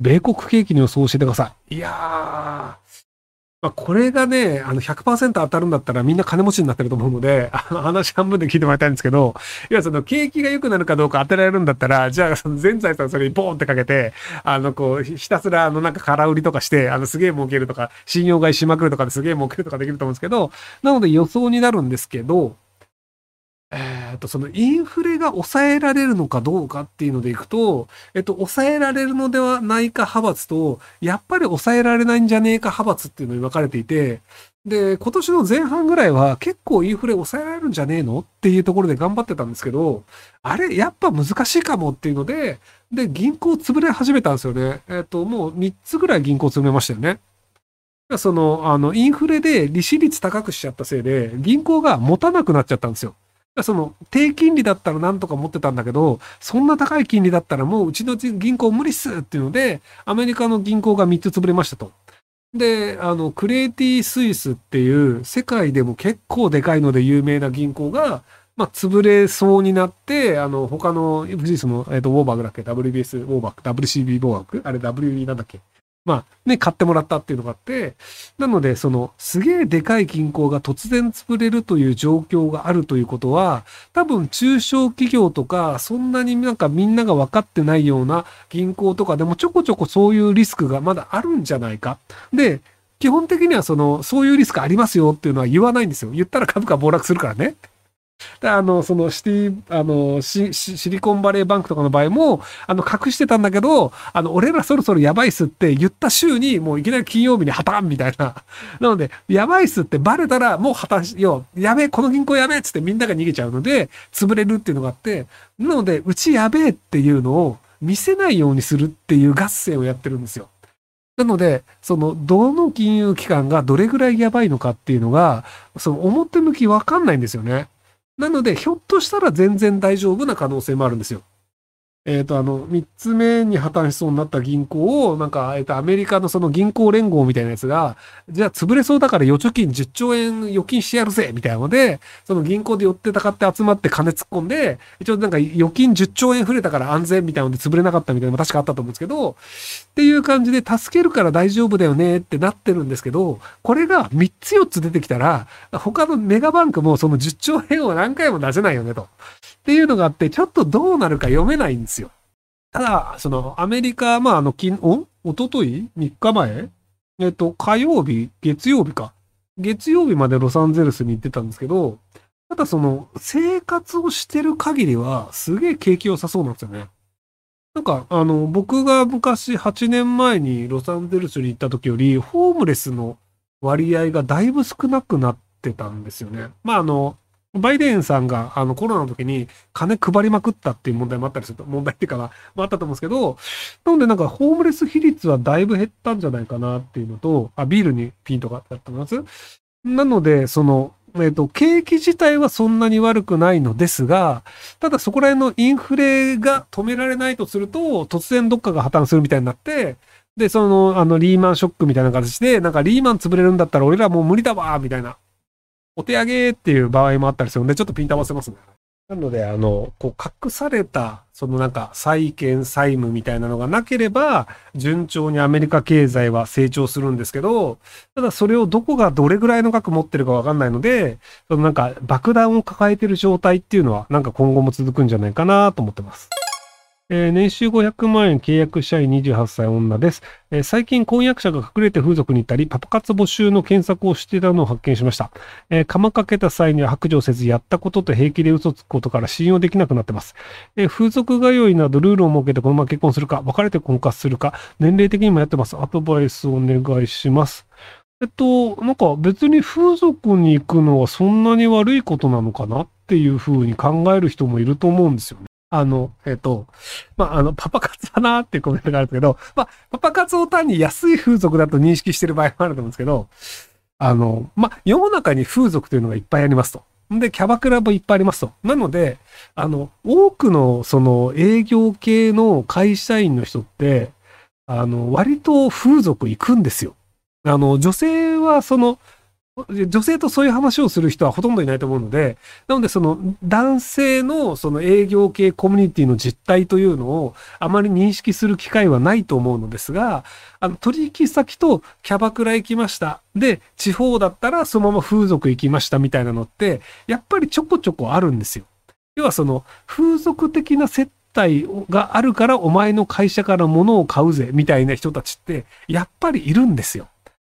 米国景気の予想を教えてください。いやー、まあ、これがね、あの100%当たるんだったらみんな金持ちになってると思うので、あの話半分で聞いてもらいたいんですけど、いや、その景気が良くなるかどうか当てられるんだったら、じゃあその全財産それにボーンってかけて、あの、こう、ひたすらあのなんか空売りとかして、あのすげえ儲けるとか、信用買いしまくるとかですげえ儲けるとかできると思うんですけど、なので予想になるんですけど、えっ、と、そのインフレが抑えられるのかどうかっていうのでいくと、えっと、抑えられるのではないか派閥と、やっぱり抑えられないんじゃねえか派閥っていうのに分かれていて、で、今年の前半ぐらいは結構インフレ抑えられるんじゃねえのっていうところで頑張ってたんですけど、あれ、やっぱ難しいかもっていうので、で、銀行潰れ始めたんですよね。えっと、もう3つぐらい銀行潰れましたよね。その、あの、インフレで利子率高くしちゃったせいで、銀行が持たなくなっちゃったんですよ。その低金利だったらなんとか持ってたんだけど、そんな高い金利だったらもううちの銀行無理っすっていうので、アメリカの銀行が3つ潰れましたと。で、あの、クレイティ・スイスっていう世界でも結構でかいので有名な銀行が、まあ、潰れそうになって、あの、他の、富士スの、えっ、ー、と、ウォーバーグだっけ ?WBS ウォーバーグ ?WCB ウォーバーグ？あれ WE なんだっけ？まあね、買ってもらったっていうのがあって、なので、その、すげえでかい銀行が突然潰れるという状況があるということは、多分中小企業とか、そんなになんかみんなが分かってないような銀行とかでもちょこちょこそういうリスクがまだあるんじゃないか。で、基本的にはその、そういうリスクありますよっていうのは言わないんですよ。言ったら株価暴落するからね。で、あの、そのシティ、あのシ、シリコンバレーバンクとかの場合も、あの、隠してたんだけど、あの、俺らそろそろやばいっすって言った週に、もういきなり金曜日に破綻みたいな。なので、やばいっすってバレたら、もう破綻しよう。やべえ、この銀行やべえっつってみんなが逃げちゃうので、潰れるっていうのがあって、なので、うちやべえっていうのを見せないようにするっていう合戦をやってるんですよ。なので、その、どの金融機関がどれぐらいやばいのかっていうのが、その表向きわかんないんですよね。なので、ひょっとしたら全然大丈夫な可能性もあるんですよ。えっ、ー、と、あの、三つ目に破綻しそうになった銀行を、なんか、えっ、ー、と、アメリカのその銀行連合みたいなやつが、じゃあ潰れそうだから預貯金10兆円預金してやるぜみたいなので、その銀行で寄ってたかって集まって金突っ込んで、一応なんか預金10兆円増えたから安全みたいなので潰れなかったみたいなのも確かあったと思うんですけど、っていう感じで助けるから大丈夫だよねってなってるんですけど、これが3つ4つ出てきたら、他のメガバンクもその10兆円を何回も出せないよねと。っていうのがあって、ちょっとどうなるか読めないんですよ。ただ、その、アメリカ、まあ、あの、金、おおととい ?3 日前？えっと、火曜日、月曜日か。月曜日までロサンゼルスに行ってたんですけど、ただその、生活をしてる限りは、すげえ景気良さそうなんですよね。なんか、あの、僕が昔8年前にロサンゼルスに行った時より、ホームレスの割合がだいぶ少なくなってたんですよね。まあ、あの、バイデンさんがあのコロナの時に金配りまくったっていう問題もあったりすると、問題っていうかな、もあったと思うんですけど、なのでなんかホームレス比率はだいぶ減ったんじゃないかなっていうのと、あ、ビールにピンとかだったと思います。なので、その、えっ、ー、と、景気自体はそんなに悪くないのですが、ただそこら辺のインフレが止められないとすると、突然どっかが破綻するみたいになって、で、その、あの、リーマンショックみたいな形で、なんかリーマン潰れるんだったら俺らもう無理だわみたいなお手上げっていう場合もあったりするので、ちょっとピント合わせますね。なので、あの、こう、隠された、そのなんか、債券、債務みたいなのがなければ、順調にアメリカ経済は成長するんですけど、ただそれをどこがどれぐらいの額持ってるかわかんないので、そのなんか、爆弾を抱えてる状態っていうのは、なんか今後も続くんじゃないかなと思ってます。えー、年収500万円契約社員28歳女です、えー、最近婚約者が隠れて風俗に行ったり、パパ活募集の検索をしていたのを発見しました。えー、釜かけた際には白状せず、やったことと平気で嘘つくことから信用できなくなってます。え風俗通いなどルールを設けてこのまま結婚するか、別れて婚活するか、年齢的にもやってます。アドバイスお願いします。えっと、なんか別に風俗に行くのはそんなに悪いことなのかなっていうふうに考える人もいると思うんですよね。あの、えっ、と、まあ、あの、パパ活だなっていうコメントがあるんですけど、まあ、パパ活を単に安い風俗だと認識してる場合もあると思うんですけど、あの、まあ、世の中に風俗というのがいっぱいありますと。で、キャバクラもいっぱいありますと。なので、あの、多くのその営業系の会社員の人って、あの、割と風俗行くんですよ。あの、女性はその、女性とそういう話をする人はほとんどいないと思うので、なのでその男性のその営業系コミュニティの実態というのをあまり認識する機会はないと思うのですが、あの取引先とキャバクラ行きました。で、地方だったらそのまま風俗行きましたみたいなのって、やっぱりちょこちょこあるんですよ。要はその風俗的な接待があるからお前の会社から物を買うぜみたいな人たちってやっぱりいるんですよ。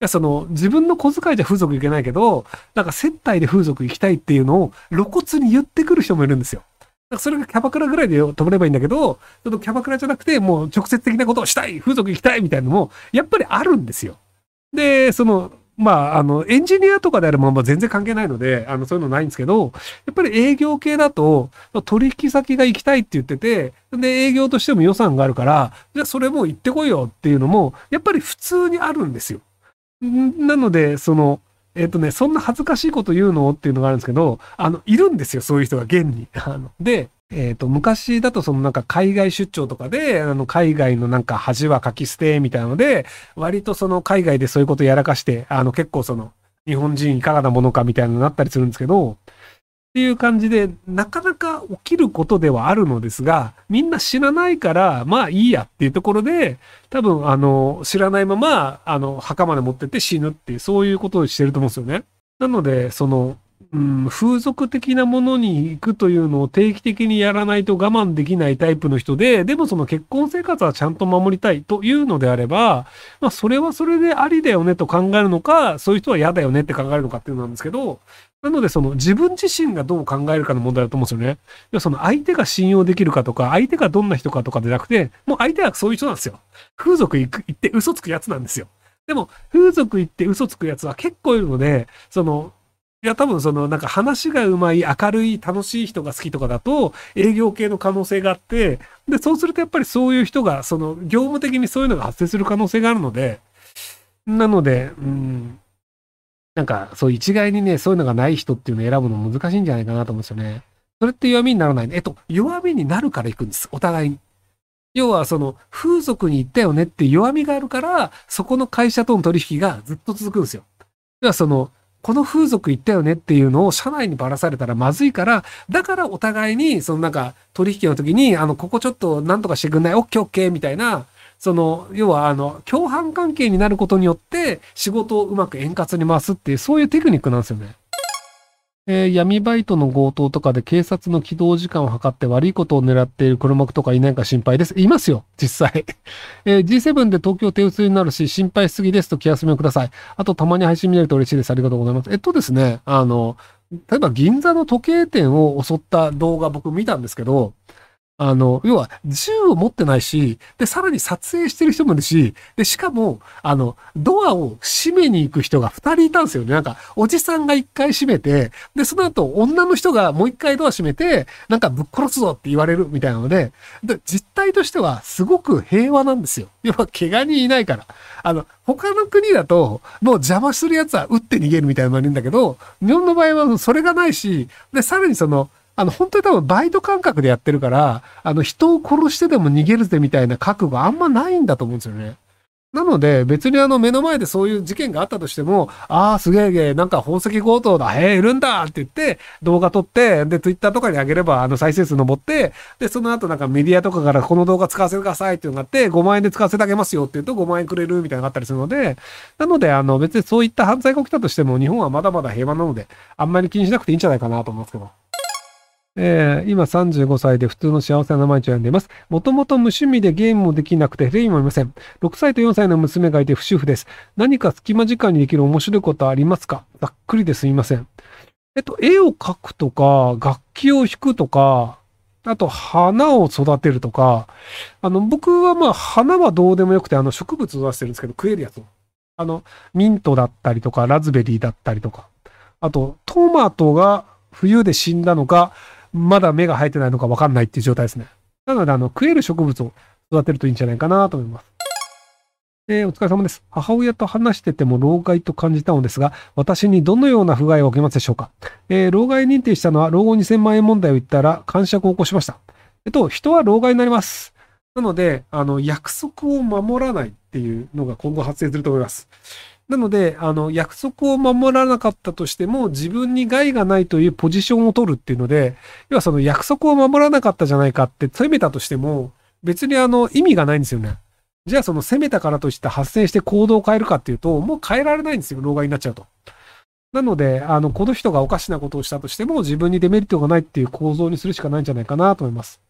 や、その、自分の小遣いじゃ風俗行けないけど、なんか接待で風俗行きたいっていうのを露骨に言ってくる人もいるんですよ。だからそれがキャバクラぐらいで止めればいいんだけど、そのキャバクラじゃなくて、もう直接的なことをしたい風俗行きたいみたいなのも、やっぱりあるんですよ。で、その、まあ、あの、エンジニアとかであれば、まあ、全然関係ないので、あの、そういうのないんですけど、やっぱり営業系だと、取引先が行きたいって言ってて、で、営業としても予算があるから、じゃあそれも行ってこいよっていうのも、やっぱり普通にあるんですよ。なので、その、えっ、ー、とね、そんな恥ずかしいこと言うの？っていうのがあるんですけど、あの、いるんですよ、そういう人が現に。あので、えっ、ー、と、昔だとそのなんか海外出張とかで、あの、海外のなんか恥はかき捨てみたいなので、割とその海外でそういうことやらかして、あの、結構その、日本人いかがなものかみたいなのになったりするんですけど、っていう感じで、なかなか起きることではあるのですが、みんな知らないから、まあいいやっていうところで、多分、あの、知らないまま、あの、墓まで持ってって死ぬっていう、そういうことをしてると思うんですよね。なので、その、うん、風俗的なものに行くというのを定期的にやらないと我慢できないタイプの人で、でもその結婚生活はちゃんと守りたいというのであれば、まあそれはそれでありだよねと考えるのか、そういう人は嫌だよねって考えるのかっていうのなんですけど、なのでその自分自身がどう考えるかの問題だと思うんですよね。要はその相手が信用できるかとか、相手がどんな人かとかじゃなくて、もう相手はそういう人なんですよ。風俗行く行って嘘つくやつなんですよ。でも、風俗行って嘘つくやつは結構いるので、その、いや、多分その、なんか話がうまい、明るい、楽しい人が好きとかだと、営業系の可能性があって、で、そうするとやっぱりそういう人が、その、業務的にそういうのが発生する可能性があるので、なので、うん、なんか、そう一概にね、そういうのがない人っていうのを選ぶの難しいんじゃないかなと思うんですよね。それって弱みにならない。えっと、弱みになるから行くんです。お互いに。要は、その、風俗に行ったよねって弱みがあるから、そこの会社との取引がずっと続くんですよ。要は、その、この風俗行ったよねっていうのを社内にばらされたらまずいから、だからお互いに、そのなんか取引の時に、あの、ここちょっと何とかしてくんない？オッケーオッケーみたいな、その、要はあの、共犯関係になることによって仕事をうまく円滑に回すっていう、そういうテクニックなんですよね。えー、闇バイトの強盗とかで警察の起動時間を測って悪いことを狙っている黒幕とかいないか心配です。いますよ、実際。えー、G7 で東京手薄になるし、心配しすぎですと気休めをください。あと、たまに配信見れると嬉しいです。ありがとうございます。えっとですね、あの、例えば銀座の時計店を襲った動画僕見たんですけど、あの、要は銃を持ってないし、で、さらに撮影してる人もいるし、で、しかも、あの、ドアを閉めに行く人が二人いたんですよね。なんか、おじさんが一回閉めて、で、その後、女の人がもう一回ドア閉めて、なんかぶっ殺すぞって言われるみたいなので、で、実態としてはすごく平和なんですよ。要は、怪我人いないから。あの、他の国だと、もう邪魔する奴は撃って逃げるみたいなのがいるんだけど、日本の場合はそれがないし、で、さらにその、あの、本当に多分バイト感覚でやってるから、あの、人を殺してでも逃げるぜみたいな覚悟あんまないんだと思うんですよね。なので、別にあの、目の前でそういう事件があったとしても、ああ、すげえげえ、なんか宝石強盗だ、へえ、いるんだって言って、動画撮って、で、ツイッターとかに上げれば、あの、再生数登って、で、その後なんかメディアとかからこの動画使わせてくださいっていうのがあって、5万円で使わせてあげますよって言うと5万円くれるみたいなのがあったりするので、なので、あの、別にそういった犯罪が起きたとしても、日本はまだまだ平和なので、あんまり気にしなくていいんじゃないかなと思いますけど。えー、今35歳で普通の幸せな毎日を読んでいます。もともと無趣味でゲームもできなくてテレビもいません。6歳と4歳の娘がいて不主婦です。何か隙間時間にできる面白いことありますか？ざっくりですみません。えっと、絵を描くとか、楽器を弾くとか、あと、花を育てるとか、あの、僕はまあ、花はどうでもよくて、あの、植物を出してるんですけど、食えるやつを。あの、ミントだったりとか、ラズベリーだったりとか。あと、トマトが冬で死んだのか、まだ芽が生えてないのかわかんないっていう状態ですね。なので、あの、食える植物を育てるといいんじゃないかなと思います。えー、お疲れ様です。母親と話してても老害と感じたのですが、私にどのような不具合を受けますでしょうかえー、老害認定したのは老後2000万円問題を言ったら感触を起こしました。えっと、人は老害になります。なので、あの、約束を守らないっていうのが今後発生すると思います。なので、あの、約束を守らなかったとしても、自分に害がないというポジションを取るっていうので、要はその約束を守らなかったじゃないかって責めたとしても、別にあの、意味がないんですよね。じゃあその責めたからといって発生して行動を変えるかっていうと、もう変えられないんですよ、老害になっちゃうと。なので、あの、この人がおかしなことをしたとしても、自分にデメリットがないっていう構造にするしかないんじゃないかなと思います。